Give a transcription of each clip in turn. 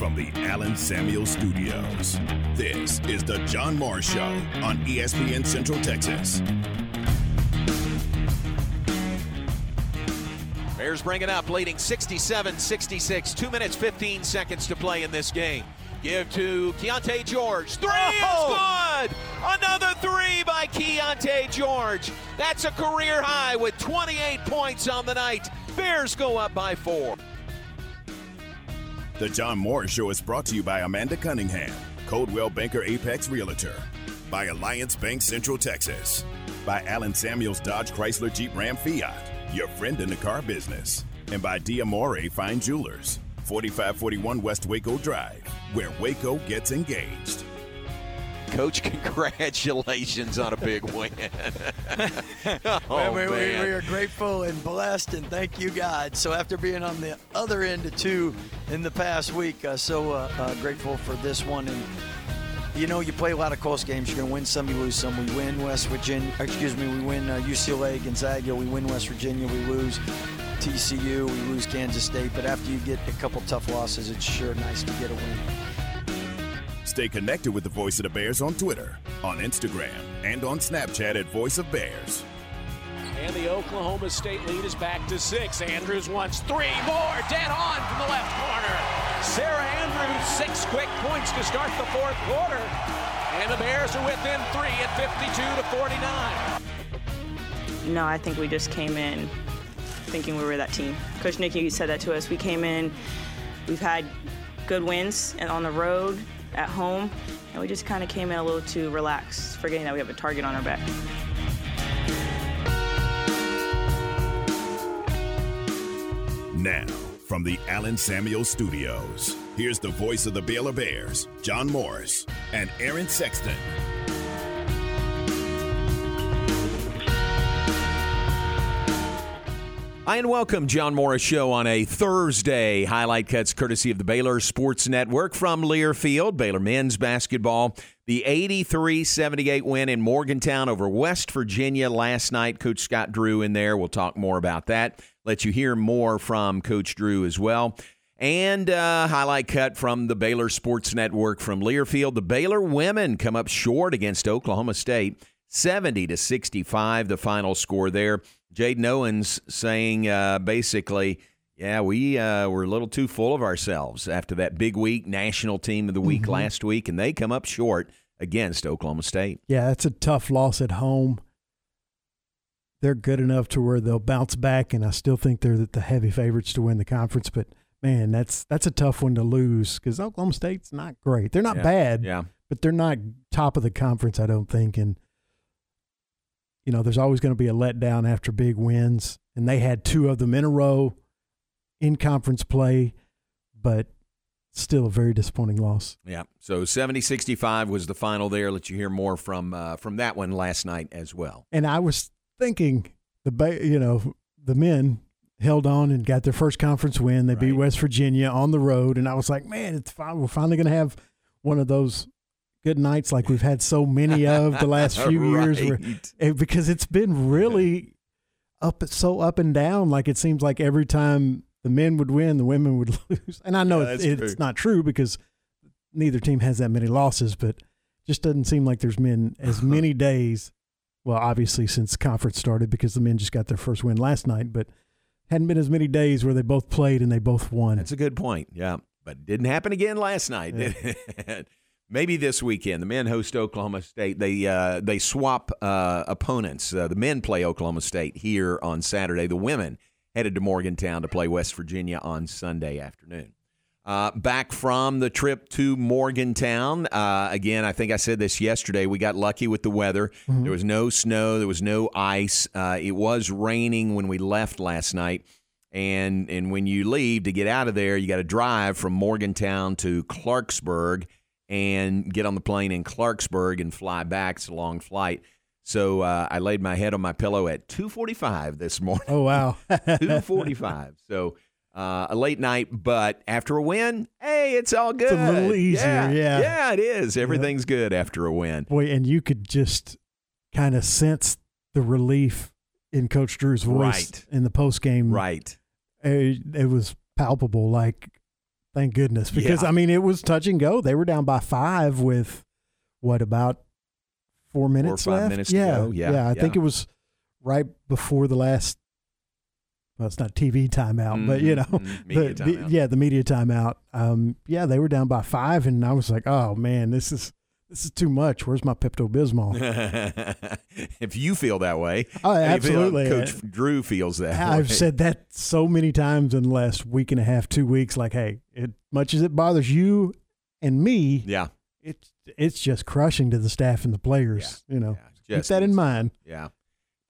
from the Allen Samuel Studios. This is the John Morris Show on ESPN Central Texas. Bears bring it up, leading 67 66. Two minutes, 15 seconds to play in this game. Give to Keyonte George. Three oh. is good! Another three by Keyonte George. That's a career high with 28 points on the night. Bears go up by four. The John Morris Show is brought to you by Amanda Cunningham, Coldwell Banker Apex Realtor, by Alliance Bank Central Texas, by Allen Samuels Dodge Chrysler Jeep Ram Fiat, your friend in the car business, and by Diamore Fine Jewelers, 4541 West Waco Drive, where Waco gets engaged. Coach, congratulations on a big win. oh, we, we, we, are grateful and blessed, and thank you, God. So, after being on the other end of two in the past week, uh, so uh, uh, grateful for this one. And you know, you play a lot of close games. You're going to win some, you lose some. We win West Virginia. Excuse me, we win UCLA, uh, Gonzaga. We win West Virginia. We lose TCU. We lose Kansas State. But after you get a couple tough losses, it's sure nice to get a win. Stay connected with the Voice of the Bears on Twitter, on Instagram, and on Snapchat at Voice of Bears. And the Oklahoma State lead is back to six. Andrews wants three more, dead on from the left corner. Sarah Andrews, six quick points to start the fourth quarter. And the Bears are within three at 52 to 49. No, I think we just came in thinking we were that team. Coach Nicki said that to us. We came in, we've had good wins and on the road, at home, and we just kind of came in a little too relaxed, forgetting that we have a target on our back. Now, from the Allen Samuel Studios, here's the voice of the Baylor Bears, John Morris and Aaron Sexton. Hi, and welcome, John Morris Show on a Thursday. Highlight cuts courtesy of the Baylor Sports Network from Learfield. Baylor men's basketball. The 83 78 win in Morgantown over West Virginia last night. Coach Scott Drew in there. We'll talk more about that. Let you hear more from Coach Drew as well. And uh, highlight cut from the Baylor Sports Network from Learfield. The Baylor women come up short against Oklahoma State, 70 to 65, the final score there. Jaden Owens saying uh, basically, yeah, we uh, were a little too full of ourselves after that big week, national team of the week mm-hmm. last week, and they come up short against Oklahoma State. Yeah, that's a tough loss at home. They're good enough to where they'll bounce back, and I still think they're the heavy favorites to win the conference. But man, that's that's a tough one to lose because Oklahoma State's not great. They're not yeah. bad, yeah, but they're not top of the conference. I don't think, and you know, there's always going to be a letdown after big wins, and they had two of them in a row in conference play, but still a very disappointing loss. Yeah. So 70-65 was the final there. Let you hear more from uh, from that one last night as well. And I was thinking the you know the men held on and got their first conference win. They right. beat West Virginia on the road, and I was like, man, it's fine. we're finally going to have one of those good nights like we've had so many of the last few right. years where, eh, because it's been really up so up and down. Like it seems like every time the men would win the women would lose. And i know yeah, it's, it's not true because neither team has that many losses but just doesn't seem like there's been as many days well obviously since conference started because the men just got their first win last night but hadn't been as many days where they both played and they both won. That's a good point. Yeah. But it didn't happen again last night yeah. maybe this weekend. The men host Oklahoma State. They uh, they swap uh, opponents. Uh, the men play Oklahoma State here on Saturday. The women headed to Morgantown to play West Virginia on Sunday afternoon. Uh, back from the trip to Morgantown. Uh, again, I think I said this yesterday. We got lucky with the weather. Mm-hmm. There was no snow. There was no ice. Uh, it was raining when we left last night. And and when you leave to get out of there, you got to drive from Morgantown to Clarksburg and get on the plane in Clarksburg and fly back. It's a long flight. So uh, I laid my head on my pillow at 2:45 this morning. Oh wow, 2:45. So uh, a late night, but after a win, hey, it's all good. It's a little easier, yeah, yeah, yeah it is. Everything's yeah. good after a win. Boy, and you could just kind of sense the relief in Coach Drew's voice right. in the post game. Right, It, it was palpable. Like Thank goodness, because Yeah. I mean it was touch and go. They were down by five with what about four minutes five left? minutes to yeah, go. Yeah, I think it was right before the last. Well, it's not TV timeout, but you know, Mhm, mhm. Media the, the- yeah, the media timeout. Um, yeah, they were down by five, and I was like, oh man, this is this is too much. Where's my Pepto Bismol? if you feel that way, Oh, feel- absolutely. Coach Drew feels that. I've way. said that so many times in the last week and a half, two weeks. Like, hey, it, much as it bothers you and me, yeah, it's it's just crushing to the staff and the players. You know, yeah, keep that in mind. Yeah,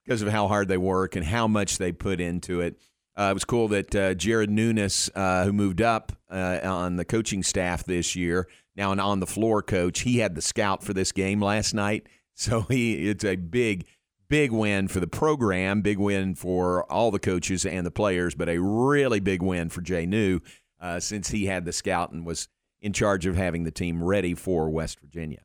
because of how hard they work and how much they put into it. Uh, it was cool that uh, Jared Nuness, uh, who moved up uh, on the coaching staff this year, now an on the floor coach, he had the scout for this game last night. So he it's a big, big win for the program, big win for all the coaches and the players, but a really big win for Jay New uh, since he had the scout and was in charge of having the team ready for West Virginia.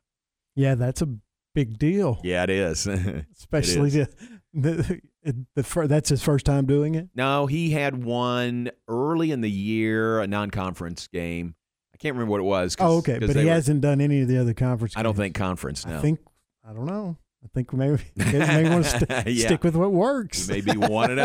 Yeah, that's a big deal. Yeah, it is. especially is. the the, the that's his first time doing it. No, he had one early in the year, a non-conference game. I can't remember what it was. Oh, okay, but he were- hasn't done any of the other conference. I don't think conference. No, I think I don't know. I think maybe you may want to st- Yeah. stick with what works. maybe one and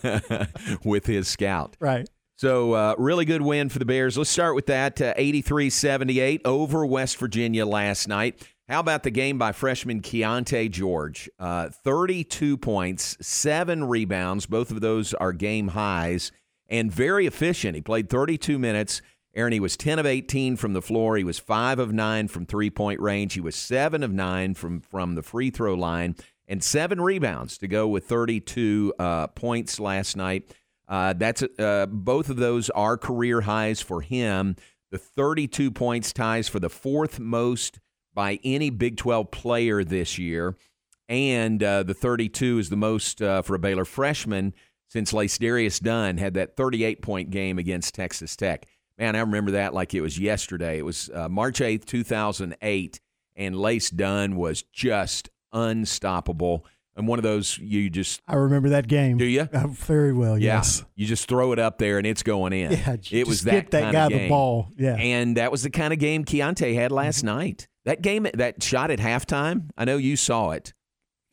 zero with his scout. Right. So, uh, really good win for the Bears. Let's start with that uh, 83 78 over West Virginia last night. How about the game by freshman Keyonte George? Uh, 32 points, seven rebounds. Both of those are game highs and very efficient. He played 32 minutes. Aaron, he was 10 of 18 from the floor. He was 5 of 9 from three point range. He was 7 of 9 from, from the free throw line and seven rebounds to go with 32 uh, points last night. Uh, that's uh, both of those are career highs for him. The 32 points ties for the fourth most by any Big 12 player this year, and uh, the 32 is the most uh, for a Baylor freshman since Lacedarius Dunn had that 38 point game against Texas Tech. Man, I remember that like it was yesterday. It was uh, March 8th, 2008, and Lace Dunn was just unstoppable. And one of those you just I remember that game. do you? Uh, very well. Yeah. Yes. You just throw it up there and it's going in. Yeah. it just was get that, that kind guy the ball. Yeah. And that was the kind of game Keyonte had last night. That game, that shot at halftime, I know you saw it.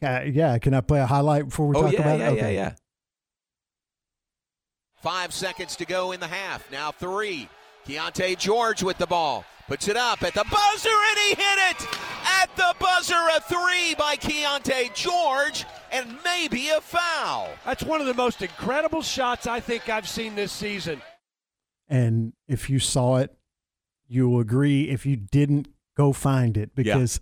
Uh, yeah. Can I play a highlight before we oh, talk yeah, about yeah, it? Okay. yeah, yeah. Five seconds to go in the half. Now three. Keyonte George with the ball. Puts it up at the buzzer and he hit it! At the buzzer, a three by Keyonte George and maybe a foul. That's one of the most incredible shots I think I've seen this season. And if you saw it, you'll agree. If you didn't, go find it because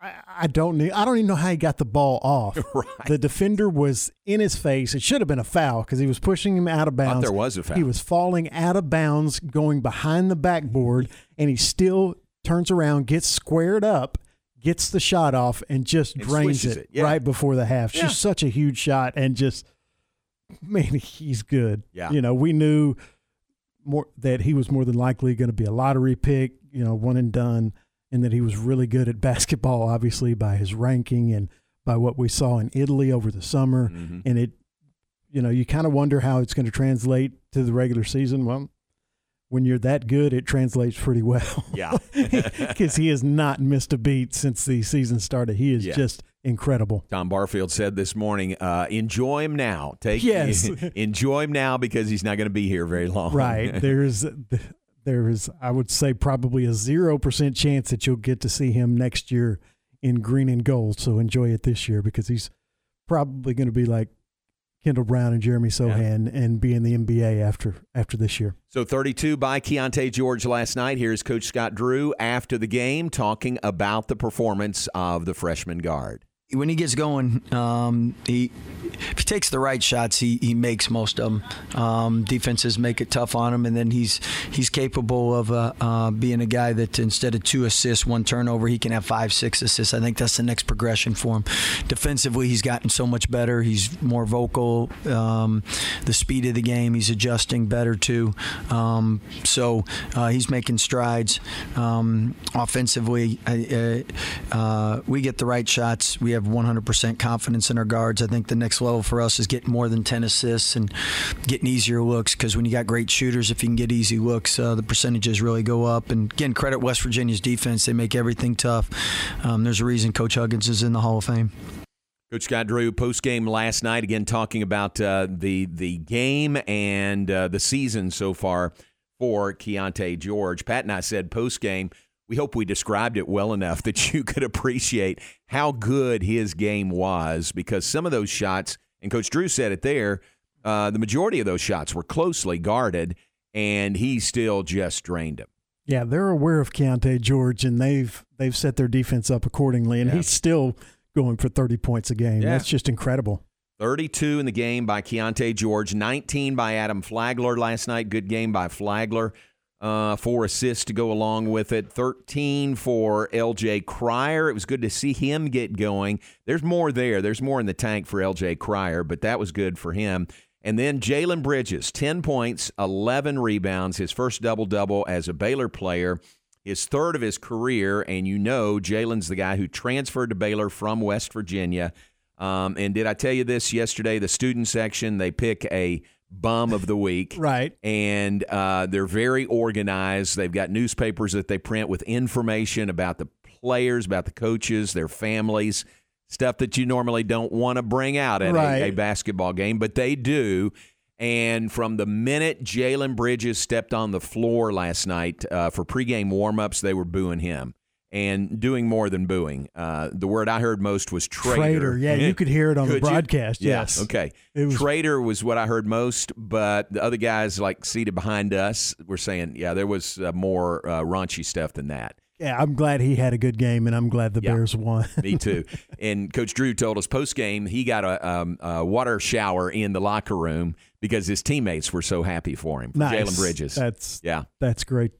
I, I don't need, I don't even know how he got the ball off. Right. The defender was in his face. It should have been a foul because he was pushing him out of bounds. there was a foul. He was falling out of bounds, going behind the backboard, and he still turns around, gets squared up, gets the shot off, and just And drains it, it, yeah. right before the half. Yeah. Just such a huge shot, and just man, he's good. Yeah. you know, we knew more that he was more than likely going to be a lottery pick, you know, one and done, and that he was really good at basketball, obviously by his ranking and by what we saw in Italy over the summer. Mhm. And it, you know, you kind of wonder how it's going to translate to the regular season. Well, when you're that good, it translates pretty well. Yeah. because he has not missed a beat since the season started. He is Yeah. just incredible. Tom Barfield said this morning, uh, enjoy him now. Take Yes. enjoy him now because he's not going to be here very long. Right. There's there is I would say probably a zero percent chance that you'll get to see him next year in green and gold. So enjoy it this year because he's probably going to be like Kendall Brown and Jeremy Sochan and be in the NBA after after this year. So 32 by Keyonte George last night. Here's Coach Scott Drew after the game talking about the performance of the freshman guard. When he gets going, um, he if he takes the right shots, he, he makes most of them. Um, defenses make it tough on him, and then he's he's capable of uh, uh, being a guy that instead of two assists, one turnover, he can have five, six assists. I think that's the next progression for him. Defensively, he's gotten so much better. He's more vocal. Um, the speed of the game, he's adjusting better too. Um, so uh, he's making strides. Um, offensively, I- uh, we get the right shots. We have have 100% confidence in our guards. I think the next level for us is getting more than 10 assists and getting easier looks because when you got great shooters, if you can get easy looks, uh, the percentages really go up. And again, credit West Virginia's defense; they make everything tough. Um, there's a reason Coach Huggins is in the Hall of Fame. Coach Scott Drew post game last night again talking about uh, the the game and uh, the season so far for Keyonte George. Pat and I said post game we hope we described it well enough that you could appreciate how good his game was because some of those shots and Coach Drew said it there. Uh, the majority of those shots were closely guarded, and he still just drained them. Yeah, they're aware of Keyonte George, and they've they've set their defense up accordingly, and yeah. he's still going for 30 points a game. Yeah. That's just incredible. 32 in the game by Keyonte George, 19 by Adam Flagler last night. Good game by Flagler. Uh, four assists to go along with it. 13 for LJ Cryer. It was good to see him get going. There's more there. There's more in the tank for LJ Cryer, but that was good for him. And then Jalen Bridges, 10 points, 11 rebounds, his first double double as a Baylor player his third of his career. And you know, Jalen's the guy who transferred to Baylor from West Virginia. Um, and did I tell you this yesterday? The student section, they pick a bum of the week. right. And uh, they're very organized. They've got newspapers that they print with information about the players, about the coaches, their families, stuff that you normally don't want to bring out at right. a, a basketball game, but they do. And from the minute Jalen Bridges stepped on the floor last night uh, for pregame warmups, they were booing him and doing more than booing. Uh, the word I heard most was traitor. Traitor, yeah, you could hear it on the broadcast. You? Yes, okay. Was, traitor was what I heard most, but the other guys like seated behind us were saying, yeah, there was uh, more uh, raunchy stuff than that. Yeah, I'm glad he had a good game, and I'm glad the yeah, Bears won. me too. And Coach Drew told us post game he got a, um, a, water shower in the locker room because his teammates were so happy for him. Nice. Jalen Bridges. That's yeah, that's great.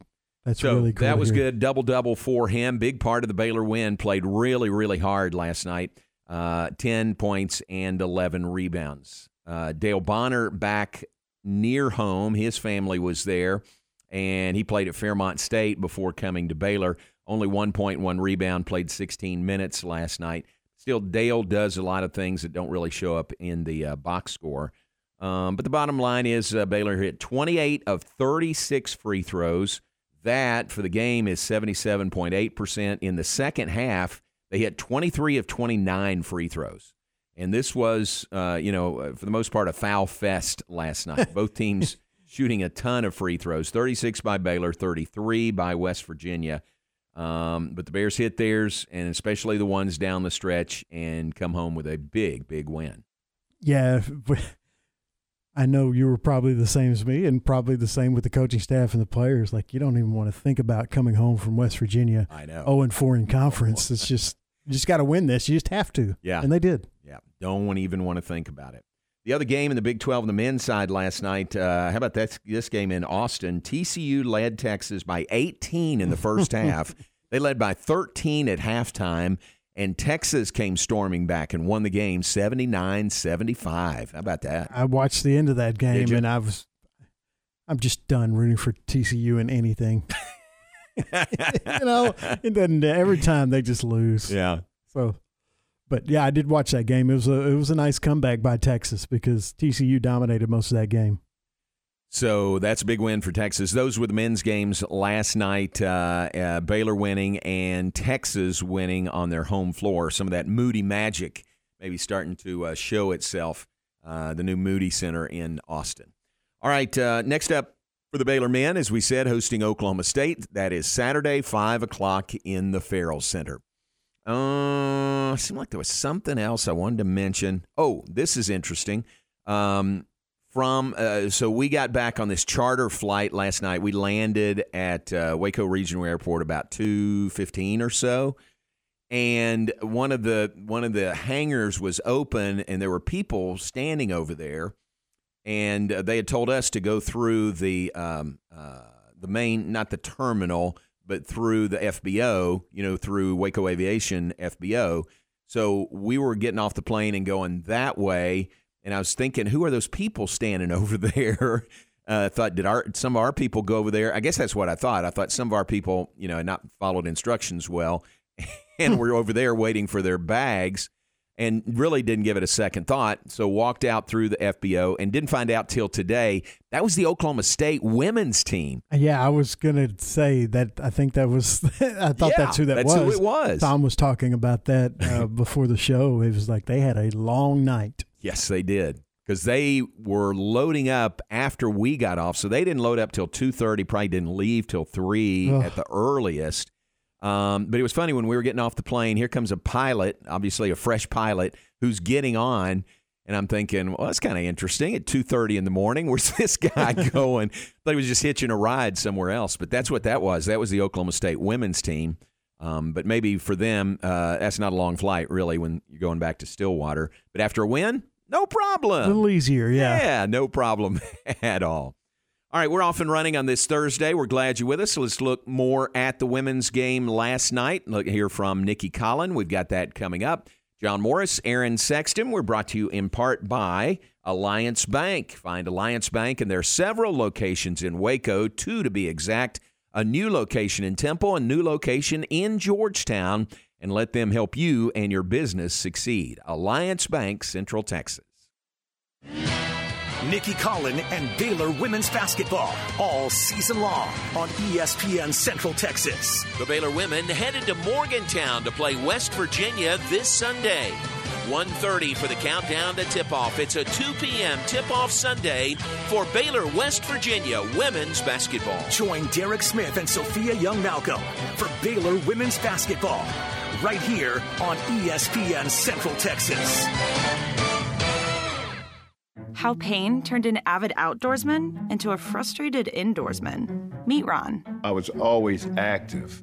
That's so really cool. That was good. Double double for him. Big part of the Baylor win. Played really really hard last night. Uh, Ten points and eleven rebounds. Uh, Dale Bonner back near home. His family was there, and he played at Fairmont State before coming to Baylor. Only one point, one rebound, played 16 minutes last night. Still, Dale does a lot of things that don't really show up in the uh, box score. Um, but the bottom line is uh, Baylor hit 28 of 36 free throws. That for the game is 77.8%. In the second half, they hit 23 of 29 free throws. And this was, uh, you know, uh, for the most part, a foul fest last night. Both teams shooting a ton of free throws 36 by Baylor, 33 by West Virginia. Um, but the Bears hit theirs, and especially the ones down the stretch, and come home with a big, big win. Yeah, I know you were probably the same as me, and probably the same with the coaching staff and the players. Like you don't even want to think about coming home from West Virginia. I know. Oh, and four in conference. It's just you just got to win this. You just have to. Yeah, and they did. Yeah, don't even want to think about it. The other game in the Big 12 on the men's side last night, uh, how about that, this game in Austin? TCU led Texas by 18 in the first half. They led by 13 at halftime, and Texas came storming back and won the game 79 75. How about that? I watched the end of that game, and I was, I'm just done rooting for TCU in anything. you know, it doesn't, every time they just lose. Yeah. So but yeah, I did watch that game. It was a it was a nice comeback by Texas because TCU dominated most of that game. So that's a big win for Texas. Those were the men's games last night. Uh, uh, Baylor winning and Texas winning on their home floor. Some of that Moody magic maybe starting to uh, show itself. Uh, the new Moody Center in Austin. All right, uh, next up for the Baylor men, as we said, hosting Oklahoma State. That is Saturday, five o'clock in the Ferrell Center. Uh, seemed like there was something else I wanted to mention. Oh, this is interesting. Um, from uh, so we got back on this charter flight last night. We landed at uh, Waco Regional Airport about two fifteen or so, and one of the one of the hangars was open, and there were people standing over there, and uh, they had told us to go through the um, uh, the main, not the terminal but through the FBO, you know, through Waco Aviation FBO. So we were getting off the plane and going that way. And I was thinking, who are those people standing over there? Uh, I thought, did our some of our people go over there? I guess that's what I thought. I thought some of our people, you know, had not followed instructions well, and were over there waiting for their bags. and really didn't give it a second thought. So walked out through the FBO and didn't find out till today that was the Oklahoma State women's team. Yeah, I was gonna say that. I think that was. I thought Yeah, that's who that that's was. who it was. Tom was talking about that uh, before the show. It was like they had a long night. Yes, they did. Because they were loading up after we got off, so they didn't load up till two thirty. Probably didn't leave till three Ugh. at the earliest. Um, but it was funny when we were getting off the plane. Here comes a pilot, obviously a fresh pilot, who's getting on, and I'm thinking, well, that's kind of interesting. At two thirty in the morning, where's this guy going? Thought he was just hitching a ride somewhere else. But that's what that was. That was the Oklahoma State women's team. Um, but maybe for them, uh, that's not a long flight, really, when you're going back to Stillwater. But after a win, no problem. A little easier, yeah. Yeah, no problem at all. All right, we're off and running on this Thursday. We're glad you're with us. Let's look more at the women's game last night. Look hear from Nicki Collen. We've got that coming up. John Morris, Aaron Sexton. We're brought to you in part by Alliance Bank. Find Alliance Bank, and there are several locations in Waco, two to be exact. A new location in Temple, a new location in Georgetown, and let them help you and your business succeed. Alliance Bank, Central Texas. Nicki Collen and Baylor women's basketball all season long on ESPN Central Texas. The Baylor women headed to Morgantown to play West Virginia this Sunday. 1.30 for the countdown to tip-off. It's a 2 p.m. tip-off Sunday for Baylor West Virginia women's basketball. Join Derek Smith and Sophia Young Malcolm for Baylor women's basketball right here on ESPN Central Texas. How pain turned an avid outdoorsman into a frustrated indoorsman. Meet Ron. I was always active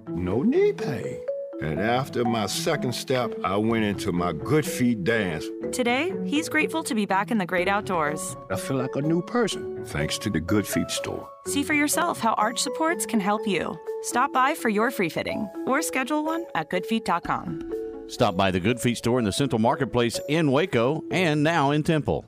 no knee pain. And after my second step, I went into my Good Feet dance. Today, he's grateful to be back in the great outdoors. I feel like a new person, thanks to the Good Feet store. See for yourself how arch supports can help you. Stop by for your free fitting or schedule one at goodfeet.com. Stop by the Good Feet store in the Central Marketplace in Waco and now in Temple.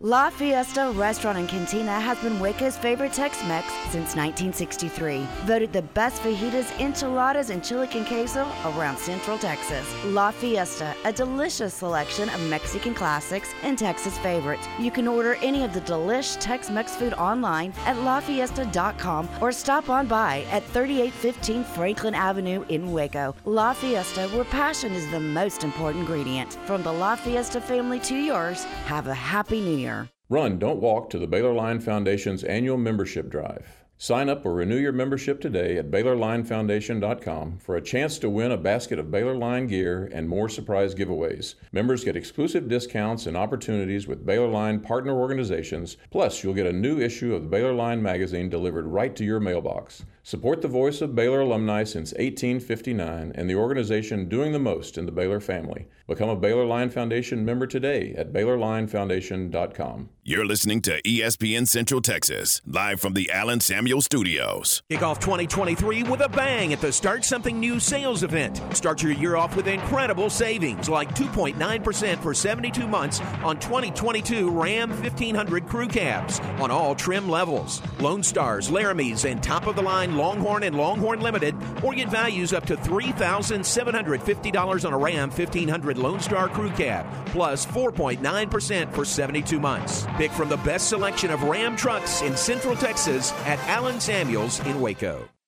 La Fiesta Restaurant and Cantina has been Waco's favorite Tex-Mex since 1963. Voted the best fajitas, enchiladas, and chili con queso around Central Texas. La Fiesta, a delicious selection of Mexican classics and Texas favorites. You can order any of the delish Tex-Mex food online at lafiesta.com or stop on by at 3815 Franklin Avenue in Waco. La Fiesta, where passion is the most important ingredient. From the La Fiesta family to yours, have a happy new year. Run, don't walk to the Baylor Line Foundation's annual membership drive. Sign up or renew your membership today at BaylorLineFoundation.com for a chance to win a basket of Baylor Line gear and more surprise giveaways. Members get exclusive discounts and opportunities with Baylor Line partner organizations. Plus, you'll get a new issue of the Baylor Line magazine delivered right to your mailbox. Support the voice of Baylor alumni since 1859 and the organization doing the most in the Baylor family. Become a Baylor Line Foundation member today at BaylorLineFoundation.com. You're listening to ESPN Central Texas, live from the Allen Samuel Studios. Kick off 2023 with a bang at the Start Something New sales event. Start your year off with incredible savings like 2.9% for 72 months on 2022 Ram 1500 crew cabs on all trim levels. Lone Stars, Laramies, and top of the line Longhorn and Longhorn Limited, or get values up to $3,750 on a Ram 1500 Lone Star crew cab, plus 4.9% for 72 months. Pick from the best selection of Ram trucks in Central Texas at Allen Samuels in Waco.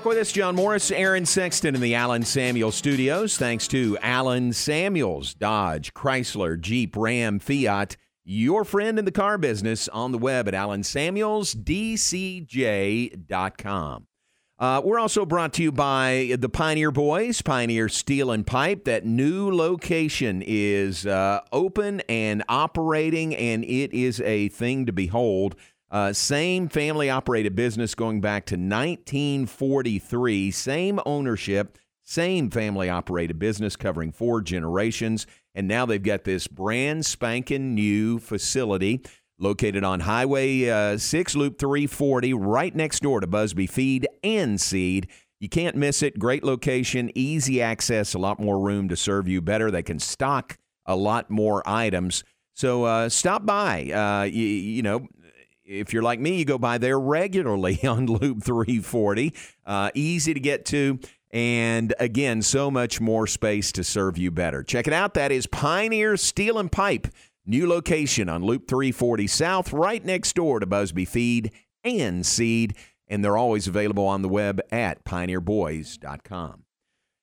Back with us, John Morris, Aaron Sexton in the Allen Samuels studios. Thanks to Allen Samuels, Dodge, Chrysler, Jeep, Ram, Fiat, your friend in the car business on the web at allensamuelsdcj.com. Uh, we're also brought to you by the Pioneer Boys, Pioneer Steel and Pipe. That new location is uh, open and operating, and it is a thing to behold. Uh, same family operated business going back to 1943. Same ownership, same family operated business covering four generations. And now they've got this brand spanking new facility located on Highway uh, 6, Loop 340, right next door to Busby Feed and Seed. You can't miss it. Great location, easy access, a lot more room to serve you better. They can stock a lot more items. So uh, stop by. Uh, you, you, know, if you're like me, you go by there regularly on Loop 340. Uh, easy to get to. And again, so much more space to serve you better. Check it out. That is Pioneer Steel and Pipe. New location on Loop 340 South, right next door to Busby Feed and Seed. And they're always available on the web at pioneerboys.com.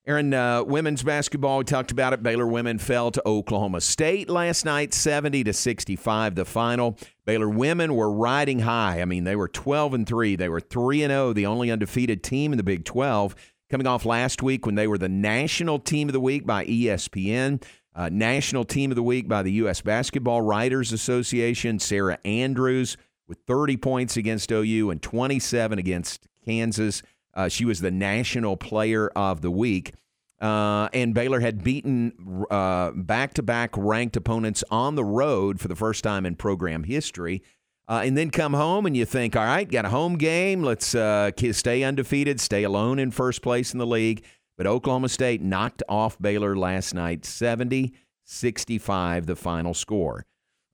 Aaron, uh, women's basketball, we talked about it. Baylor women fell to Oklahoma State last night, 70 to 65, the final. Baylor women were riding high. I mean, they were 12 and 3. They were 3 and 0, the only undefeated team in the Big 12, coming off last week when they were the national team of the week by ESPN, uh, national team of the week by the U.S. Basketball Writers Association. Sarah Andrews with 30 points against OU and 27 against Kansas. Uh, she was the national player of the week. Uh, and Baylor had beaten back to back ranked opponents on the road for the first time in program history. Uh, and then come home and you think, all right, got a home game. Let's uh, stay undefeated, stay alone in first place in the league. But Oklahoma State knocked off Baylor last night, 70 65, the final score.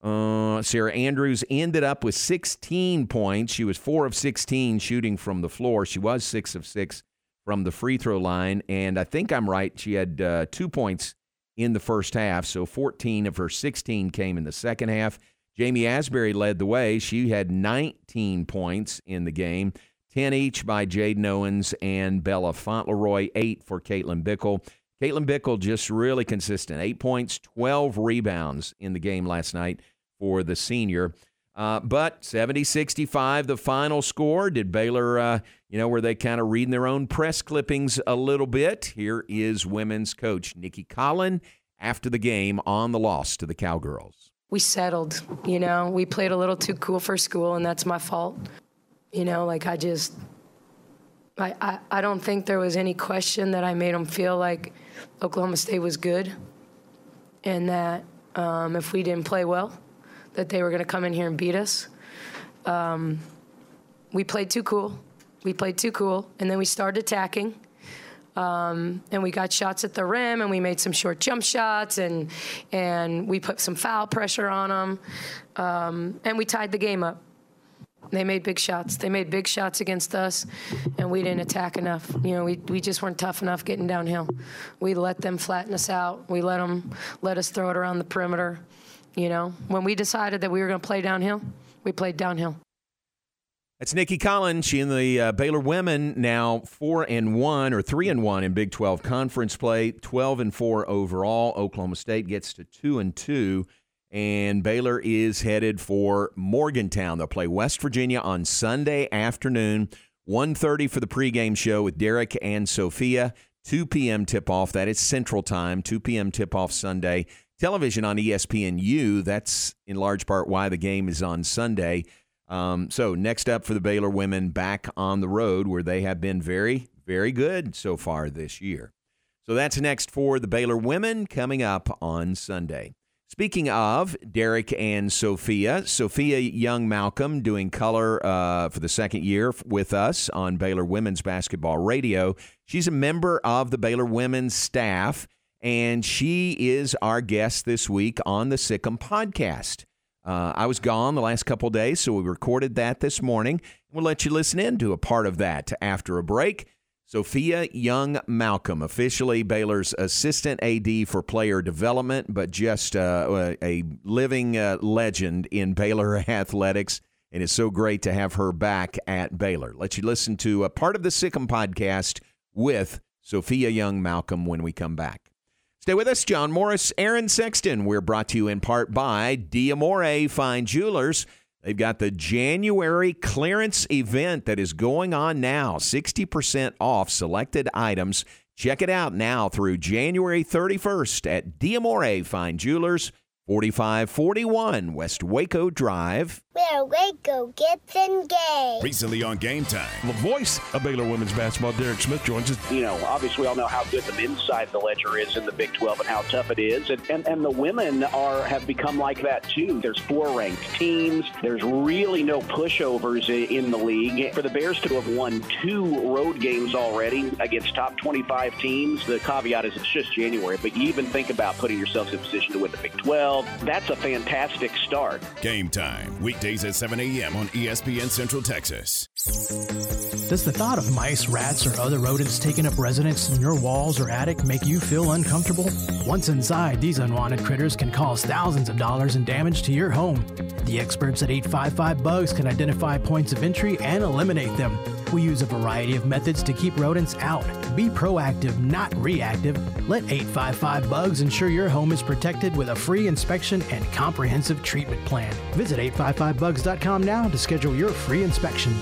Uh, Sarah Andrews ended up with 16 points. She was 4 of 16 shooting from the floor. She was 6 of 6 from the free throw line. And I think I'm right. She had uh, two points in the first half. So 14 of her 16 came in the second half. Ja'Mee Asberry led the way. She had 19 points in the game, 10 each by Jaden Owens and Bella Fauntleroy, 8 for Caitlin Bickle. Caitlin Bickle just really consistent. Eight points, 12 rebounds in the game last night for the senior. Uh, but 70 65, the final score. Did Baylor, uh, you know, were they kind of reading their own press clippings a little bit? Here is women's coach Nicki Collen after the game on the loss to the Cowgirls. We settled, you know, we played a little too cool for school, and that's my fault. You know, like I just, I, I, I don't think there was any question that I made them feel like Oklahoma State was good and that um, if we didn't play well, that they were going to come in here and beat us. Um, we played too cool. We played too cool, and then we started attacking. Um, and we got shots at the rim, and we made some short jump shots, and and we put some foul pressure on them, um, and we tied the game up. They made big shots. They made big shots against us, and we didn't attack enough. You know, we, we just weren't tough enough getting downhill. We let them flatten us out. We let them let us throw it around the perimeter. You know, when we decided that we were going to play downhill, we played downhill. That's Nikki Collins. She and the uh, Baylor women now four and one or three and one in Big 12 conference play, 12 and four overall. Oklahoma State gets to two and two, and Baylor is headed for Morgantown. They'll play West Virginia on Sunday afternoon, 1.30 for the pregame show with Derek and Sophia. 2 p.m. tip off. That is Central Time. 2 p.m. tip off Sunday television on ESPNU. That's in large part why the game is on Sunday. Um, so, next up for the Baylor women back on the road where they have been very, very good so far this year. So, that's next for the Baylor women coming up on Sunday. Speaking of Derek and Sophia, Sophia Young Malcolm doing color uh, for the second year with us on Baylor Women's Basketball Radio. She's a member of the Baylor Women's staff, and she is our guest this week on the Sic 'Em podcast. Uh, I was gone the last couple days, so we recorded that this morning. We'll let you listen in to a part of that after a break. Sophia Young Malcolm, officially Baylor's assistant AD for player development, but just uh, a living uh, legend in Baylor athletics. And it's so great to have her back at Baylor. Let you listen to a part of the Sic 'Em podcast with Sophia Young Malcolm when we come back. Stay with us, John Morris, Aaron Sexton. We're brought to you in part by Diamore Fine Jewelers. They've got the January clearance event that is going on now 60% off selected items. Check it out now through January 31st at Diamore Fine Jewelers, 4541 West Waco Drive where Waco gets engaged. Recently on Game Time. The voice of Baylor women's basketball, Derek Smith, joins us. You know, obviously, we all know how good the men's side of the ledger is in the Big 12 and how tough it is. And, and, and the women are have become like that, too. There's four ranked teams. There's really no pushovers in the league. For the Bears to have won two road games already against top 25 teams, the caveat is it's just January, but you even think about putting yourselves in position to win the Big 12. That's a fantastic start. Game Time. Weekdays at 7 a.m. on ESPN Central Texas. Does the thought of mice, rats, or other rodents taking up residence in your walls or attic make you feel uncomfortable? Once inside, these unwanted critters can cause thousands of dollars in damage to your home. The experts at 855 Bugs can identify points of entry and eliminate them. We use a variety of methods to keep rodents out. Be proactive, not reactive. Let 855 Bugs ensure your home is protected with a free inspection and comprehensive treatment plan. Visit 855bugs.com now to schedule your free inspection.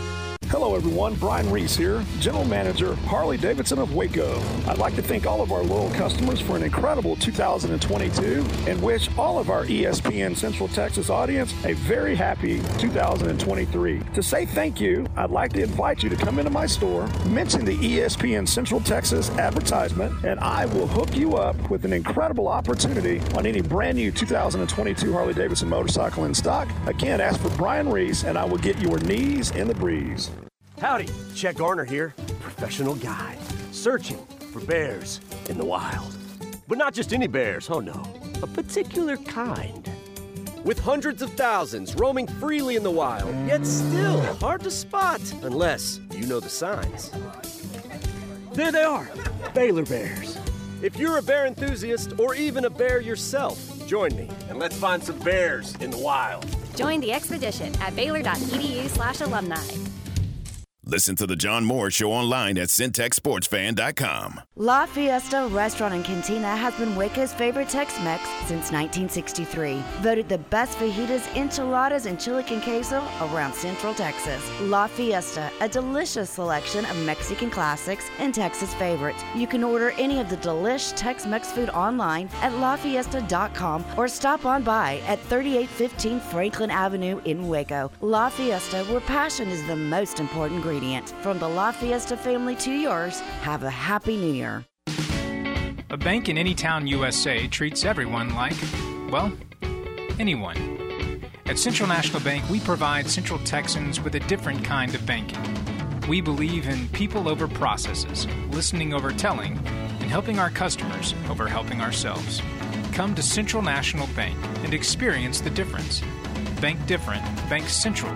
Hello, everyone. Brian Reese here, General Manager, Harley Davidson of Waco. I'd like to thank all of our loyal customers for an incredible 2022 and wish all of our ESPN Central Texas audience a very happy 2023. To say thank you, I'd like to invite you to come into my store, mention the ESPN Central Texas advertisement, and I will hook you up with an incredible opportunity on any brand new 2022 Harley Davidson motorcycle in stock. Again, ask for Brian Reese, and I will get your knees in the breeze. Howdy, Chet Garner here, professional guide, searching for bears in the wild. But not just any bears, oh no, a particular kind. With hundreds of thousands roaming freely in the wild, yet still hard to spot unless you know the signs. There they are, Baylor Bears. If you're a bear enthusiast or even a bear yourself, join me and let's find some bears in the wild. Join the expedition at baylor.edu slash alumni. Listen to the John Morris Show online at centexsportsfan.com. La Fiesta Restaurant and Cantina has been Waco's favorite Tex-Mex since 1963. Voted the best fajitas, enchiladas, and chili con queso around Central Texas. La Fiesta, a delicious selection of Mexican classics and Texas favorites. You can order any of the delish Tex-Mex food online at lafiesta.com or stop on by at 3815 Franklin Avenue in Waco. La Fiesta, where passion is the most important ingredient. From the La Fiesta family to yours, have a happy new year. A bank in any town USA treats everyone like, well, anyone. At Central National Bank, we provide Central Texans with a different kind of banking. We believe in people over processes, listening over telling, and helping our customers over helping ourselves. Come to Central National Bank and experience the difference. Bank different, Bank Central.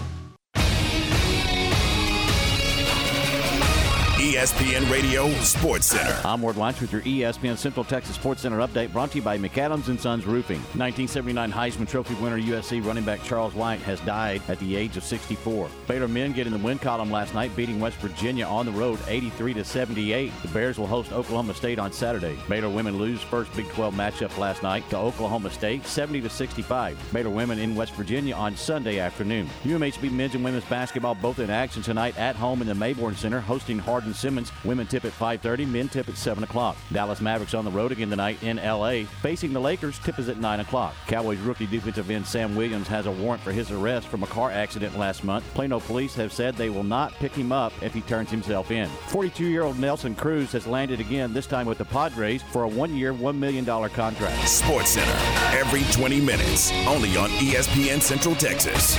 ESPN Radio Sports Center. I'm Ward Lynch with your ESPN Central Texas Sports Center update brought to you by McAdams and Sons Roofing. 1979 Heisman Trophy winner USC running back Charles White has died at the age of 64. Baylor men get in the win column last night, beating West Virginia on the road 83 to 78. The Bears will host Oklahoma State on Saturday. Baylor women lose first Big 12 matchup last night to Oklahoma State 70 to 65. Baylor women in West Virginia on Sunday afternoon. UMHB men's and women's basketball both in action tonight at home in the Mayborn Center, hosting Hardin Simmons. Women tip at 5:30, men tip at 7 o'clock. Dallas Mavericks on the road again tonight in LA, facing the Lakers. Tip is at 9 o'clock. Cowboys rookie defensive end Sam Williams has a warrant for his arrest from a car accident last month. Plano police have said they will not pick him up if he turns himself in. 42-year-old Nelson Cruz has landed again, this time with the Padres, for a one-year, $1 million contract. Sports Center every 20 minutes, only on ESPN Central Texas.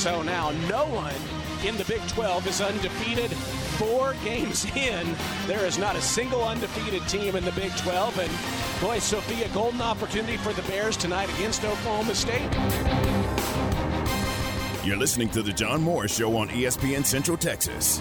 So now no one in the Big 12 is undefeated. Four games in, there is not a single undefeated team in the Big 12. And boy, Sophia, golden opportunity for the Bears tonight against Oklahoma State. You're listening to the John Morris Show on ESPN Central Texas.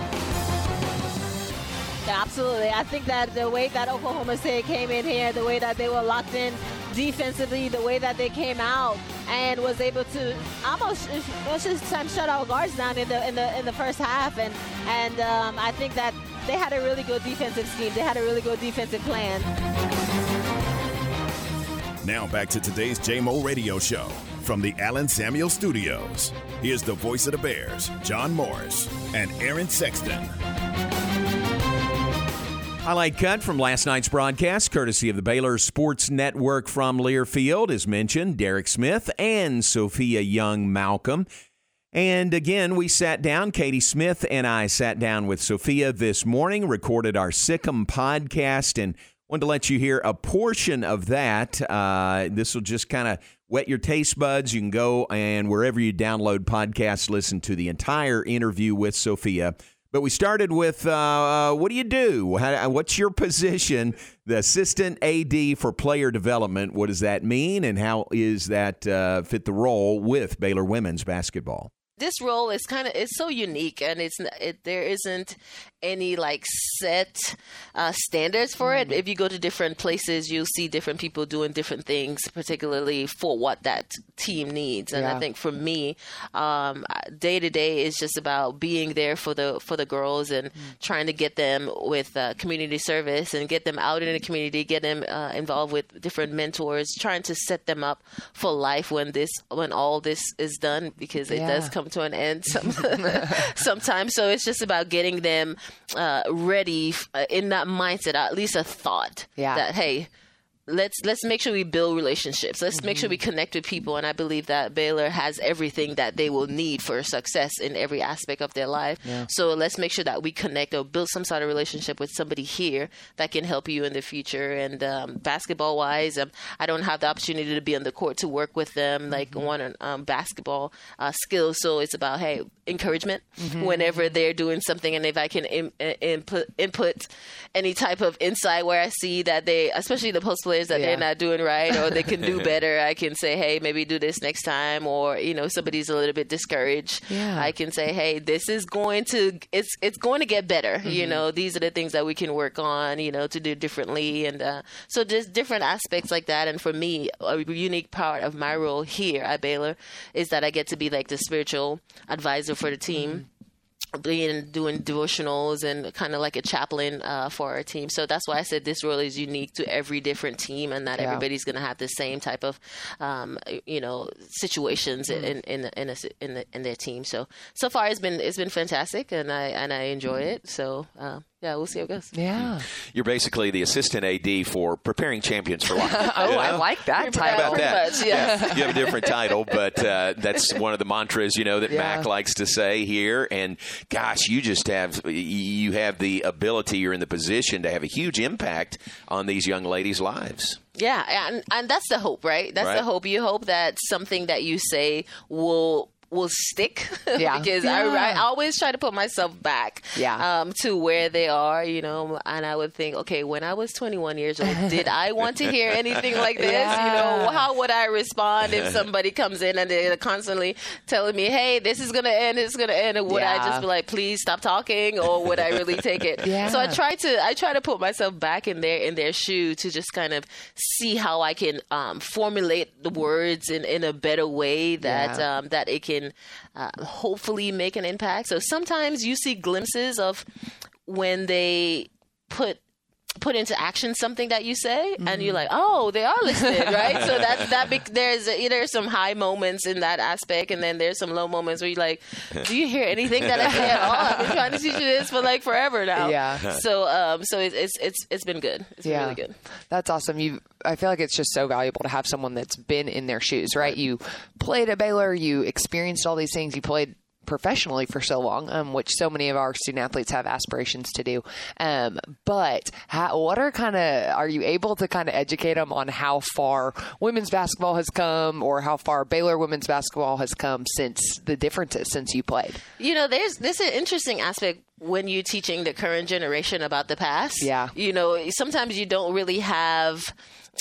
Absolutely. I think that the way that Oklahoma State came in here, the way that they were locked in defensively, the way that they came out and was able to almost most of the time shut our guards down in the in the in the first half, and and um, I think that they had a really good defensive scheme. They had a really good defensive plan. Now back to today's JMO Radio Show from the Allen Samuels Studios. Here's the voice of the Bears, John Morris and Aaron Sexton. Highlight cut from last night's broadcast, courtesy of the Baylor Sports Network from Learfield, as mentioned, Derek Smith and Sophia Young Malcolm. And again, we sat down, Katie Smith and I sat down with Sophia this morning, recorded our Sic 'Em podcast, and wanted to let you hear a portion of that. Uh, this will just kind of whet your taste buds. You can go and wherever you download podcasts, listen to the entire interview with Sophia. But we started with uh, what do you do? How, what's your position? The assistant AD for player development. What does that mean, and how is that uh, fit the role with Baylor women's basketball? this role is kind of it's so unique and it's it, there isn't any like set uh, standards for it. If you go to different places you'll see different people doing different things particularly for what that team needs. And Yeah. i think for me um, day to day is just about being there for the for the girls and trying to get them with uh, community service and get them out in the community get them uh, involved with different mentors trying to set them up for life when this when all this is done because it does come to an end some, sometimes. So it's just about getting them uh, ready uh, in that mindset, at least a thought Yeah. that hey. Let's let's make sure we build relationships. Let's make sure we connect with people, and I believe that Baylor has everything that they will need for success in every aspect of their life. Yeah. So let's make sure that we connect or build some sort of relationship with somebody here that can help you in the future. And um, basketball wise, um, I don't have the opportunity to be on the court to work with them like one on um, basketball uh, skills. So it's about hey encouragement Mhm. whenever they're doing something, and if I can in, in- input input any type of insight where I see that they, especially the post players, that Yeah. they're not doing right or they can do better, I can say hey maybe do this next time. Or you know somebody's a little bit discouraged, Yeah. I can say hey this is going to it's it's going to get better. You Mhm. know these are the things that we can work on. You know to do differently, and uh, so just different aspects like that. And for me, a unique part of my role here at Baylor is that I get to be like the spiritual advisor for the team being doing devotionals and kind of like a chaplain uh, for our team. So that's why I said this role is unique to every different team, and not Yeah. everybody's going to have the same type of, um, you know, situations Mm. in in in, a, in, the, in their team. So so far it's been it's been fantastic, and I and I enjoy it. So uh, yeah, we'll see how it goes. Yeah. You're basically the assistant AD for preparing champions for life. Oh, I like that Pretty How about that? much, yeah. you have a different title, but uh, that's one of the mantras you know that Yeah. Mack likes to say here. And gosh, you just have you have the ability, you're in the position to have a huge impact on these young ladies' lives. Yeah, and and that's the hope, right? That's Right. the hope. You hope that something that you say will will stick Yeah. because Yeah. I, I always try to put myself back Yeah. um, to where they are, you know, and I would think, okay, when I was 21 years old, did I want to hear anything like this? You know, how would I respond if somebody comes in and they're constantly telling me, hey, this is going to end, it's going to end, and would I just be like, please stop talking, or would I really take it? Yeah. So I try to I try to put myself back in their in their shoe to just kind of see how I can um, formulate the words in, in a better way that Yeah. um, that it can uh, hopefully make an impact. So sometimes you see glimpses of when they put put into action something that you say and you're like oh they are listening right? So that's that bec there's there's some high moments in that aspect and then there's some low moments where you're like do you hear anything that I say at all? I've been trying to teach you this for like forever now. Yeah. so um so it, it's it's it's been good. It's been really good. That's awesome. You I feel like it's just so valuable to have someone that's been in their shoes, right? You played at Baylor, you experienced all these things, you played professionally for so long, um, which so many of our student athletes have aspirations to do. Um, but how, what are kind of are you able to kind of educate them on how far women's basketball has come, or how far Baylor women's basketball has come since the differences since you played? You know, there's there's an interesting aspect when you're teaching the current generation about the past. Yeah. You know, sometimes you don't really have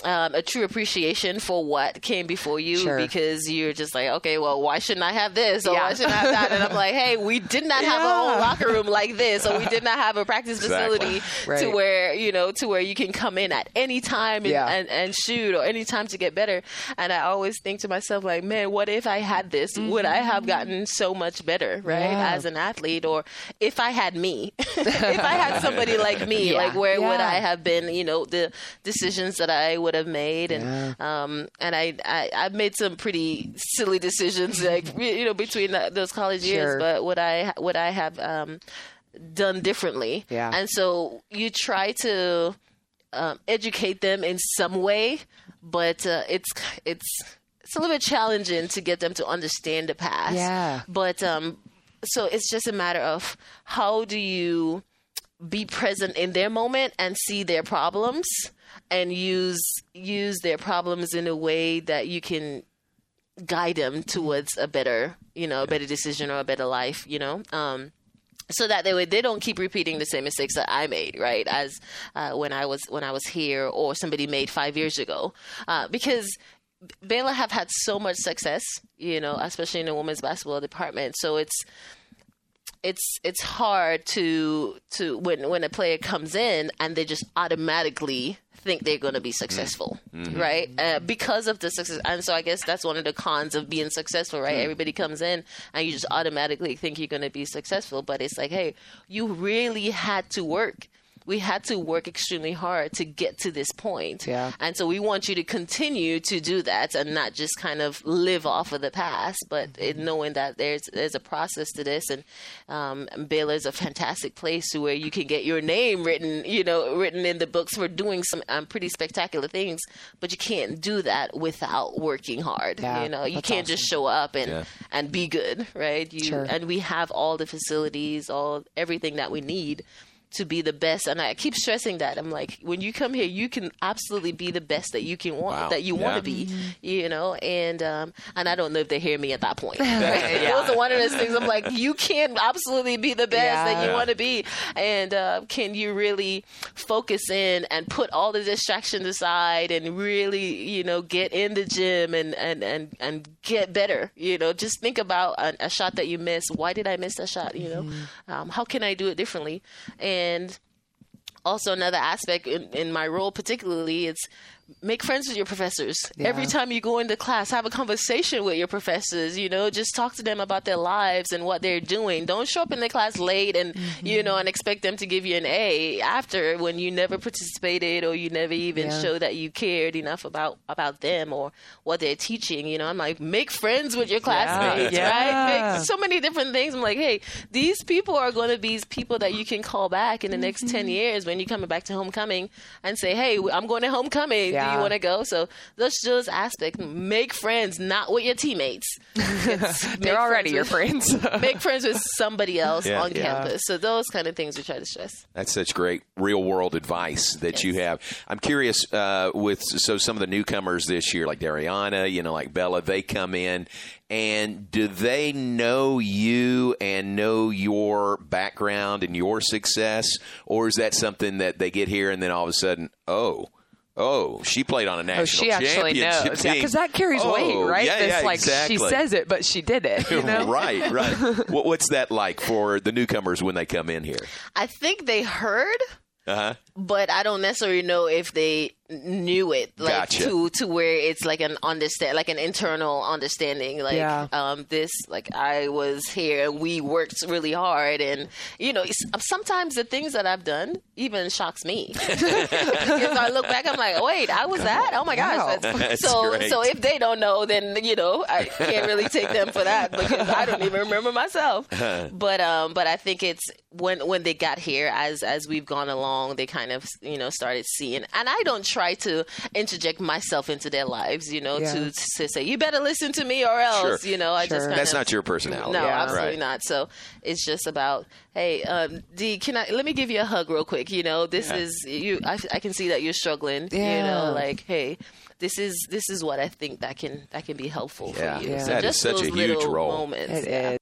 um, a true appreciation for what came before you Sure. because you're just like, okay, well, why shouldn't I have this or Yeah. why shouldn't I have that? And I'm like, hey, we did not have a whole locker room like this, or we did not have a practice Exactly. facility to Right. where you know to where you can come in at any time and, Yeah. and, and shoot or any time to get better. And I always think to myself, like, man, what if I had this? Would I have gotten so much better, right, Mm-hmm. Yeah. as an athlete? Or if I had me, if I had somebody like me, Yeah. like where would I have been? You know, the decisions that I would have made, and um, and I, I I've made some pretty silly decisions, like you know, between the, those college Sure. years. But would I would I have um, done differently? Yeah. And so you try to um, educate them in some way, but uh, it's it's it's a little bit challenging to get them to understand the past. Yeah. But um, so it's just a matter of how do you be present in their moment and see their problems and use use their problems in a way that you can guide them towards a better you know a better decision or a better life you know um so that they would, they don't keep repeating the same mistakes that I made, right? As uh, when I was when I was here, or somebody made five years ago, uh, because Baylor have had so much success, you know, especially in the women's basketball department. So it's it's it's hard to to when when a player comes in and they just automatically think they're going to be successful, Mhm. right? Uh, because of the success, and so I guess that's one of the cons of being successful, right? Hmm. Everybody comes in and you just automatically think you're going to be successful, but it's like, hey, you really had to work. We had to work extremely hard to get to this point. Yeah. And so we want you to continue to do that and not just kind of live off of the past, but it, knowing that there's there's a process to this. And um, is a fantastic place to where you can get your name written, you know, written in the books for doing some um, pretty spectacular things. But you can't do that without working hard. Yeah, you know, you can't just show up and Yeah. and be good, right? You Sure. and we have all the facilities, all everything that we need to be the best and I keep stressing that I'm like when you come here you can absolutely be the best that you can want Wow. that you Yeah. want to be you know and um and I don't know if they hear me at that point Yeah. right? Yeah. those are one of those things I'm like you can absolutely be the best that you Yeah. want to be and uh, can you really focus in and put all the distractions aside and really you know get in the gym and and and, and get better you know just think about a, a shot that you missed why did I miss that shot you know um, how can I do it differently and also another aspect in, in my role particularly it's make friends with your professors. Every time you go into class have a conversation with your professors you know just talk to them about their lives and what they're doing. Don't show up in the class late and you mm-hmm. know and expect them to give you an a after when you never participated or you never even Yeah. showed that you cared enough about about them or what they're teaching you know. I'm like make friends with your classmates Yeah. right? Make so many different things. I'm like hey these people are going to be people that you can call back in the next 10 mm-hmm. years when you're coming back to homecoming and say hey i'm going to homecoming Yeah. you want to go? So those those aspect Make friends, not with your teammates. They're already your with- friends. make friends with somebody else Yeah. on Yeah. campus. So those kind of things we try to stress. That's such great real world advice that you have. I'm curious uh, with so some of the newcomers this year, like Darianna, you know, like Bella, they come in, and do they know you and know your background and your success, or is that something that they get here and then all of a sudden, oh. Oh, she played on a national Oh, she actually championship knows. Yeah, team. because that carries Oh, weight, right? Yeah, It's yeah, like exactly. she says it, but she did it. You know? right, right. what, what's that like for the newcomers when they come in here? I think they heard, Uh huh. But I don't necessarily know if they knew it like Gotcha. to to where it's like an understand like an internal understanding like Yeah. um this like I was here and we worked really hard and you know sometimes the things that I've done even shocks me because I look back I'm like wait I was that oh my gosh Wow. that's, That's so great. so if they don't know then you know I can't really take them for that because I don't even remember myself but um but I think it's when when they got here as as we've gone along they kind of you know started seeing and I don't try to interject myself into their lives you know Yeah. to to say you better listen to me or else Sure. you know I just Sure. kind That's of not your personality. no, Yeah. absolutely Right. not. So it's just about, hey, um, D, can I let me give you a hug real quick? You know, this Yeah. is you. I, I can see that you're struggling. You know, like, hey, this is this is what I think that can that can be helpful Yeah. for you. Yeah. So That is just such a huge little role. Moments. It yeah. is.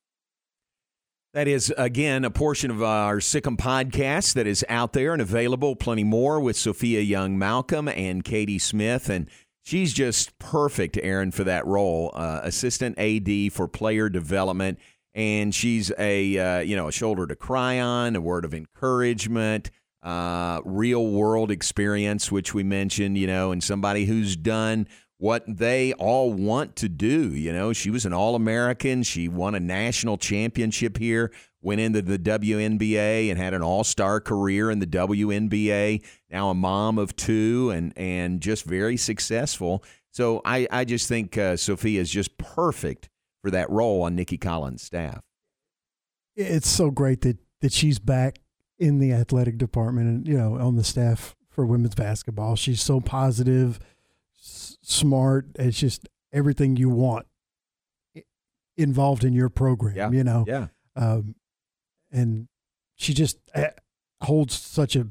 That is, again, a portion of our Sic 'Em podcast that is out there and available. Plenty more with Sophia Young Malcolm and Katie Smith. And she's just perfect, Aaron, for that role. Uh, assistant AD for player development. And she's a, uh, you know, a shoulder to cry on, a word of encouragement, uh, real world experience, which we mentioned, you know, and somebody who's done what they all want to do. You know, she was an All American. She won a national championship here, went into the WNBA and had an all star career in the WNBA. Now a mom of two and, and just very successful. So I, I just think uh, Sophia is just perfect for that role on Nicki Collen's staff. it's so great that that she's back in the athletic department and you know on the staff for women's basketball. She's so positive, smart. It's just everything you want involved in your program. Yeah. You know, Yeah. um, and she just uh, holds such a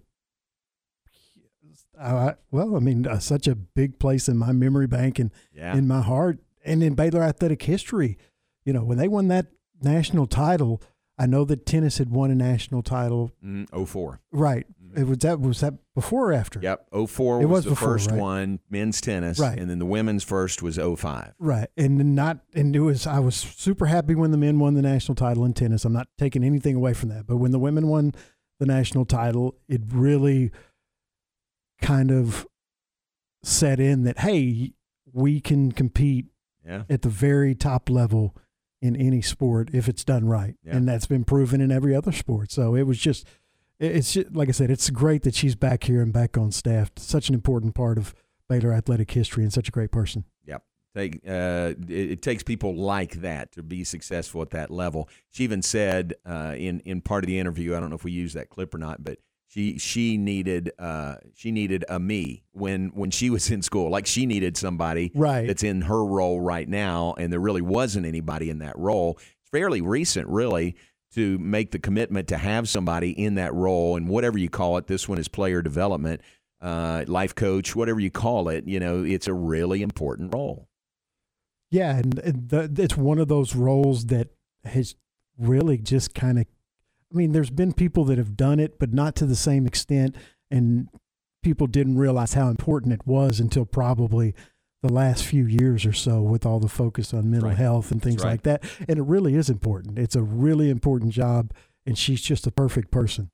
uh, well, I mean, uh, such a big place in my memory bank and Yeah. in my heart and in Baylor athletic history. You know, when they won that national title, I know that tennis had won a national title. Mm, 04. Right. It was that was that before or after? Yep. 04 It was, was the before, first right? one, men's tennis. Right. And then the women's first was 05. Right. And then not and it was I was super happy when the men won the national title in tennis. I'm not taking anything away from that. But when the women won the national title, it really kind of set in that hey, we can compete Yeah. at the very top level in any sport if it's done right. Yeah. And that's been proven in every other sport. So it was just, it's just, like I said, it's great that she's back here and back on staff. Such an important part of Baylor athletic history and such a great person. Yep. Take, uh, it, it takes people like that to be successful at that level. She even said uh, in in part of the interview, I don't know if we use that clip or not, but she she needed uh, she needed a me when when she was in school. Like she needed somebody Right. that's in her role right now, and there really wasn't anybody in that role. It's fairly recent, really, to make the commitment to have somebody in that role, and whatever you call it. This one is player development, uh, life coach, whatever you call it. You know, it's a really important role. Yeah, and, the, it's one of those roles that has really just kind of. I mean, there's been people that have done it, but not to the same extent, and people didn't realize how important it was until probably the last few years or so, with all the focus on mental Right. health and things right. like that. And it really is important. It's a really important job, and she's just a perfect person.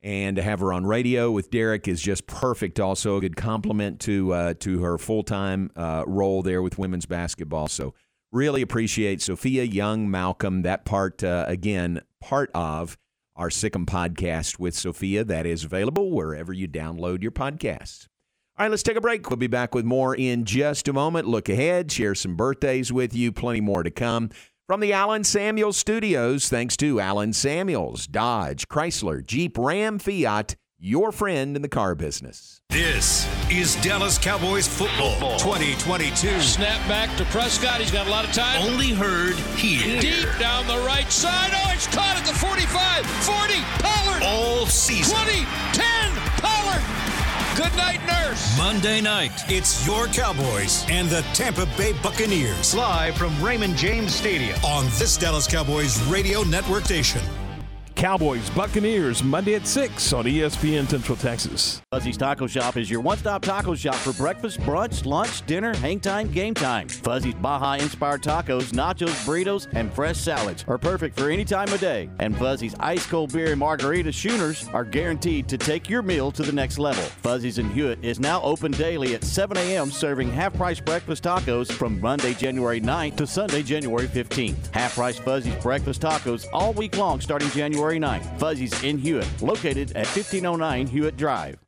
and to have her on radio with Derek is just perfect. Also, a good compliment to uh, to her full time uh, role there with women's basketball. So, really appreciate Sophia Young Malcolm. That part uh, again, part of our Sic 'Em podcast with Sophia that is available wherever you download your podcasts. All right, let's take a break. We'll be back with more in just a moment. Look ahead, share some birthdays with you, plenty more to come. From the Allen Samuels Studios, thanks to Allen Samuels, Dodge, Chrysler, Jeep, Ram, Fiat, your friend in the car business. This is Dallas Cowboys football 2022. Snap back to Prescott. He's got a lot of time. Only heard here. Deep down the right side. Oh, it's caught at the 45, 40. Pollard. All season. 20, 10. Pollard. Good night, nurse. Monday night, it's your Cowboys and the Tampa Bay Buccaneers. Live from Raymond James Stadium. On this Dallas Cowboys radio network station. Cowboys Buccaneers Monday at 6 on ESPN Central Texas. Fuzzy's Taco Shop is your one stop taco shop for breakfast, brunch, lunch, dinner, hang time, game time. Fuzzy's Baja inspired tacos, nachos, burritos, and fresh salads are perfect for any time of day. And Fuzzy's ice cold beer and margarita schooners are guaranteed to take your meal to the next level. Fuzzy's in Hewitt is now open daily at 7 a.m., serving half price breakfast tacos from Monday, January 9th to Sunday, January 15th. Half price Fuzzy's breakfast tacos all week long starting January 9th. Fuzzy's in Hewitt, located at 1509 Hewitt Drive.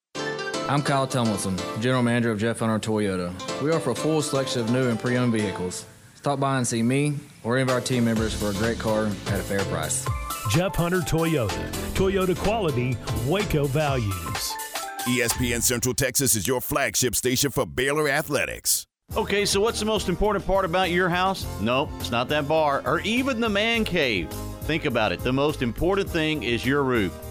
I'm Kyle Tomlinson, General Manager of Jeff Hunter Toyota. We offer a full selection of new and pre-owned vehicles. Stop by and see me or any of our team members for a great car at a fair price. Jeff Hunter Toyota. Toyota quality, Waco values. ESPN Central Texas is your flagship station for Baylor Athletics. Okay, so what's the most important part about your house? Nope, it's not that bar or even the man cave. Think about it. The most important thing is your roof.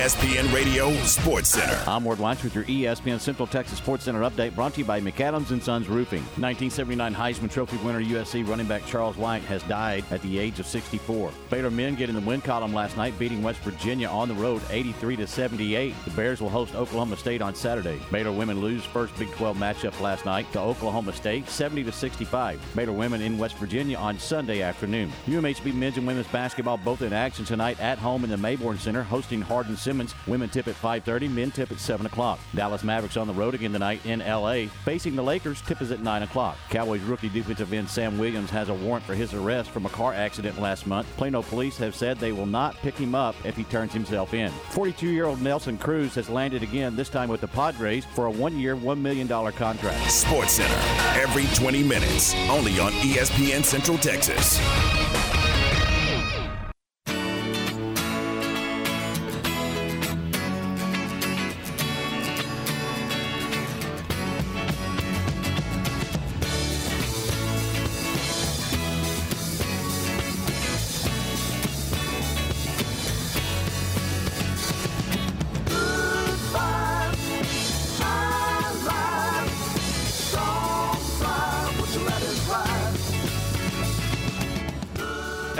ESPN Radio Sports Center. I'm Ward Watch with your ESPN Central Texas Sports Center update brought to you by McAdams and Sons Roofing. 1979 Heisman Trophy winner USC running back Charles White has died at the age of 64. Baylor men get in the win column last night, beating West Virginia on the road 83 to 78. The Bears will host Oklahoma State on Saturday. Baylor women lose first Big 12 matchup last night to Oklahoma State 70 to 65. Baylor women in West Virginia on Sunday afternoon. UMHB men's and women's basketball both in action tonight at home in the Mayborn Center, hosting Hardin Simmons. Women tip at 5:30, men tip at 7 o'clock. Dallas Mavericks on the road again tonight in LA, facing the Lakers. Tip is at 9 o'clock. Cowboys rookie defensive end Sam Williams has a warrant for his arrest from a car accident last month. Plano police have said they will not pick him up if he turns himself in. 42-year-old Nelson Cruz has landed again, this time with the Padres for a one-year, $1 million contract. Sports Center every 20 minutes, only on ESPN Central Texas.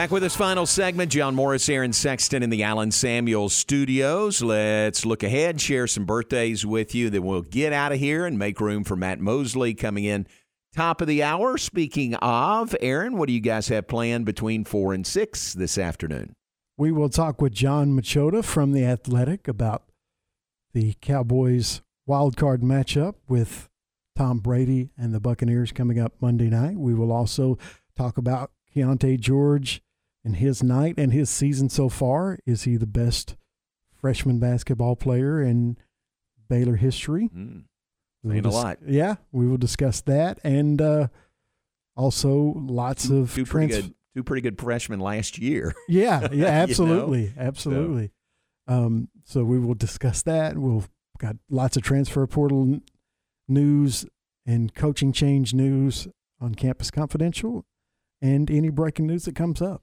Back with this final segment, John Morris, Aaron Sexton in the Allen Samuels studios. Let's look ahead, share some birthdays with you. Then we'll get out of here and make room for Matt Mosley coming in top of the hour. Speaking of, Aaron, what do you guys have planned between four and six this afternoon? We will talk with Jon Machota from The Athletic about the Cowboys wild card matchup with Tom Brady and the Buccaneers coming up Monday night. We will also talk about Keyonte George and his night and his season so far. Is he the best freshman basketball player in Baylor history? Mm. We Saying will a lot. Yeah, we will discuss that and uh, also lots of Two pretty good, two pretty good freshmen last year. Yeah, You know? yeah, absolutely, absolutely. Um, so we will discuss that. We'll got lots of transfer portal news and coaching change news on Campus Confidential, and any breaking news that comes up.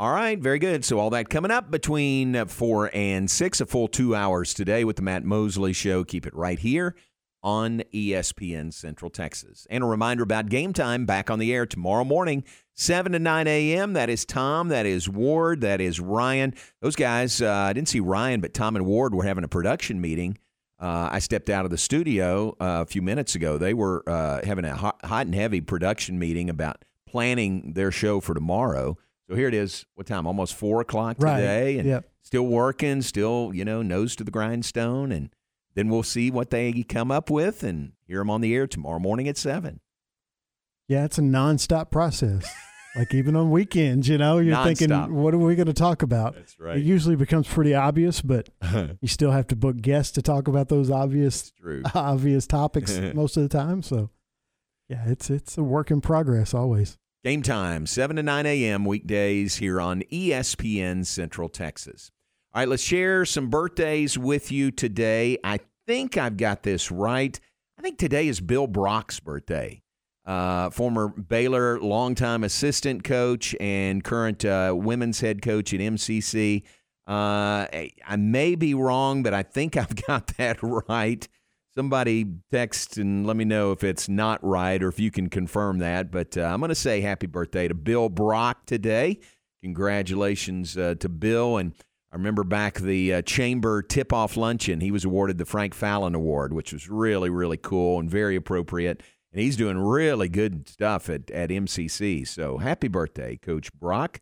All right, very good. So all that coming up between uh, four and six, a full two hours today with the Matt Mosley Show. Keep it right here on ESPN Central Texas. And a reminder about game time back on the air tomorrow morning, 7 to 9 a.m. That is Tom, that is Ward, that is Ryan. Those guys, uh, I didn't see Ryan, but Tom and Ward were having a production meeting. Uh, I stepped out of the studio uh, a few minutes ago. They were uh, having a hot, hot and heavy production meeting about planning their show for tomorrow. So here it is. What time? Almost four o'clock Right. today, and Yep. still working, still you know nose to the grindstone, and then we'll see what they come up with and hear them on the air tomorrow morning at seven. Yeah, it's a nonstop process. like even on weekends, you know, you're Nonstop. thinking, what are we going to talk about? That's right. It usually becomes pretty obvious, but uh-huh. you still have to book guests to talk about those obvious, true. obvious topics most of the time. So, yeah, it's it's a work in progress always. Game time, 7 to 9 a.m. weekdays here on ESPN Central Texas. All right, let's share some birthdays with you today. I think I've got this right. I think today is Bill Brock's birthday. Uh, former Baylor longtime assistant coach and current uh, women's head coach at MCC. Uh, I may be wrong, but I think I've got that right. Somebody text and let me know if it's not right or if you can confirm that. But uh, I'm going to say happy birthday to Bill Brock today. Congratulations uh, to Bill. And I remember back the uh, chamber tip off luncheon, he was awarded the Frank Fallon Award, which was really, really cool and very appropriate. And he's doing really good stuff at, at MCC. So happy birthday, Coach Brock.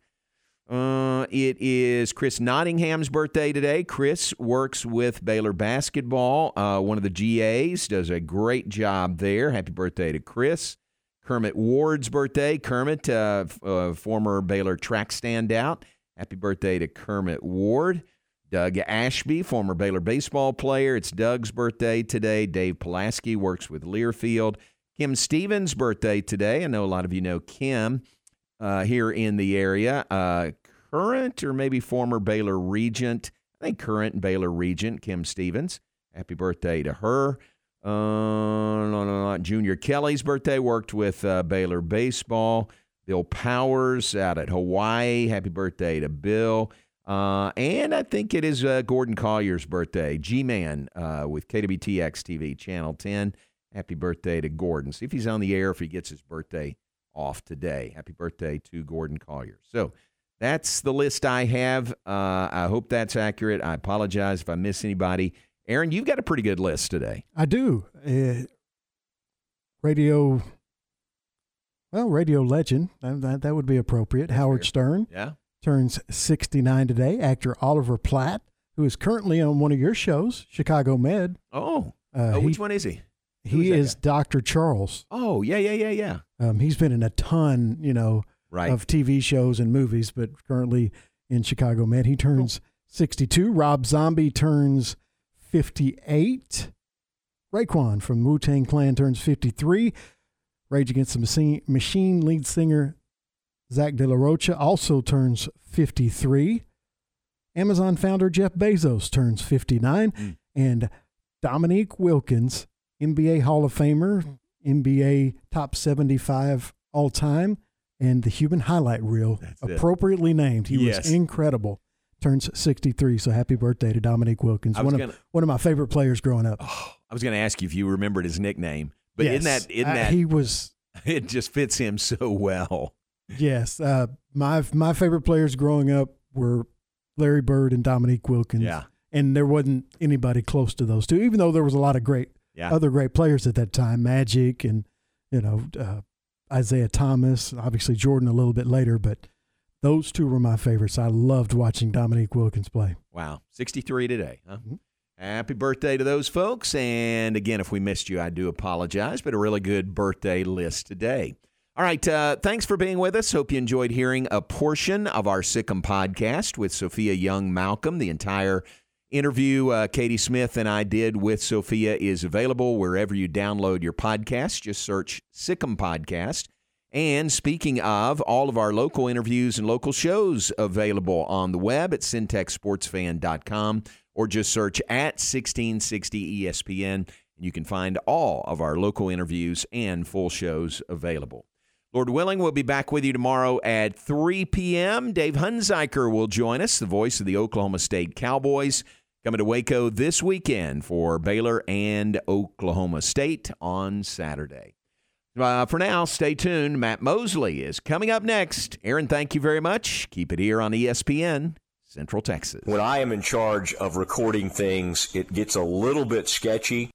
Uh, it is Chris Nottingham's birthday today. Chris works with Baylor basketball. Uh, one of the GAs does a great job there. Happy birthday to Chris. Kermit Ward's birthday. Kermit, uh, f- uh, former Baylor track standout. Happy birthday to Kermit Ward. Doug Ashby, former Baylor baseball player. It's Doug's birthday today. Dave Pulaski works with Learfield. Kim Stevens' birthday today. I know a lot of you know Kim uh, here in the area. Uh, current or maybe former Baylor Regent. I think current Baylor Regent, Kim Stevens. Happy birthday to her. Uh, no, no, no. Junior Kelly's birthday worked with uh, Baylor baseball. Bill Powers out at Hawaii. Happy birthday to Bill. Uh, and I think it is uh, Gordon Collier's birthday. G Man uh, with KWTX TV, Channel 10. Happy birthday to Gordon. See if he's on the air, if he gets his birthday off today. Happy birthday to Gordon Collier. So that's the list I have. Uh, I hope that's accurate. I apologize if I miss anybody. Aaron, you've got a pretty good list today. I do. Uh, radio, well, radio legend. That, that, would be appropriate. Howard Stern. Yeah. Turns 69 today. Actor Oliver Platt, who is currently on one of your shows, Chicago Med. Oh. Uh, oh, he- which one is he? He is Dr. Charles. Oh, yeah, yeah, yeah, yeah. Um, he's been in a ton, you know, Right. of TV shows and movies, but currently in Chicago Med. He turns 62. Rob Zombie turns 58. Raekwon from Wu Tang Clan turns 53. Rage Against the Machine, Machine lead singer Zach De La Rocha also turns 53. Amazon founder Jeff Bezos turns 59. And Dominique Wilkins, NBA Hall of Famer, NBA top 75 all time, and the human highlight reel, it. appropriately named. He Yes. was incredible. Turns 63. So happy birthday to Dominique Wilkins. One gonna- of, one of my favorite players growing up. I was going to ask you if you remembered his nickname, but Yes. isn't that Uh, that he was it just fits him so well. Yes, uh, my my favorite players growing up were Larry Bird and Dominique Wilkins. Yeah. and there wasn't anybody close to those two. Even though there was a lot of great Yeah. other great players at that time, Magic and you know uh, Isiah Thomas, obviously Jordan a little bit later, but those two were my favorites. I loved watching Dominique Wilkins play. Wow, 63 today. Huh? Happy birthday to those folks. And again, if we missed you, I do apologize, but a really good birthday list today. All right. Uh, thanks for being with us. Hope you enjoyed hearing a portion of our Sic 'Em podcast with Sophia Young Malcolm. The entire interview uh, Katie Smith and I did with Sophia is available wherever you download your podcast. Just search Sic 'Em Podcast. And speaking of, all of our local interviews and local shows available on the web at centexsportsfan.com or just search at 1660 ESPN. And you can find all of our local interviews and full shows available. Lord willing, we'll be back with you tomorrow at 3 p.m. Dave Hunziker will join us, the voice of the Oklahoma State Cowboys, coming to Waco this weekend for Baylor and Oklahoma State on Saturday. Uh, for now, stay tuned. Matt Mosley is coming up next. Aaron, thank you very much. Keep it here on ESPN Central Texas. When I am in charge of recording things, it gets a little bit sketchy.